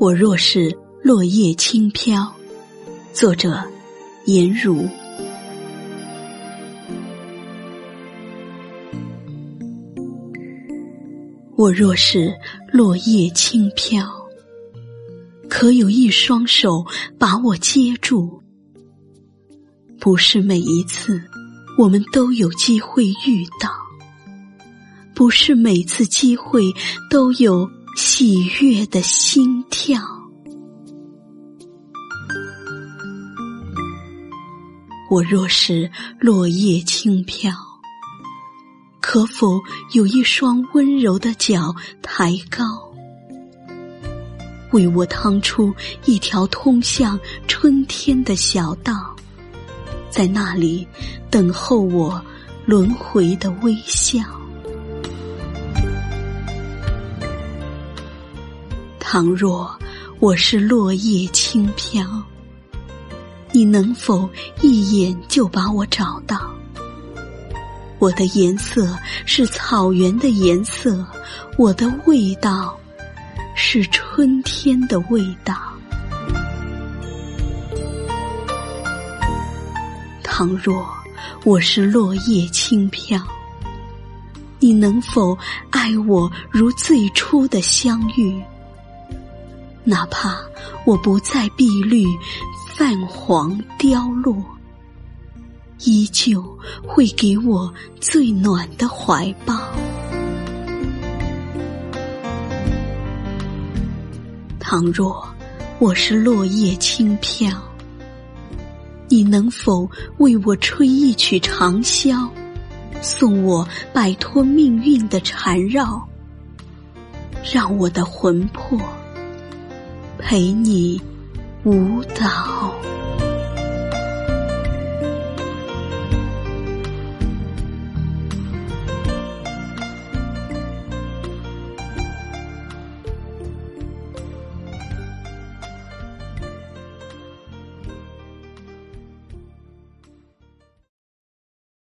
我若是落叶轻飘，作者颜如。我若是落叶轻飘，可有一双手把我接住？不是每一次我们都有机会遇到，不是每次机会都有。喜悦的心跳。我若是落叶轻飘，可否有一双温柔的脚抬高，为我趟出一条通向春天的小道，在那里等候我轮回的微笑。倘若我是落叶轻飘，你能否一眼就把我找到？我的颜色是草原的颜色，我的味道是春天的味道。倘若我是落叶轻飘，你能否爱我如最初的相遇？哪怕我不再碧绿、泛黄、凋落，依旧会给我最暖的怀抱。倘若我是落叶轻飘，你能否为我吹一曲长箫，送我摆脱命运的缠绕，让我的魂魄？陪你舞蹈。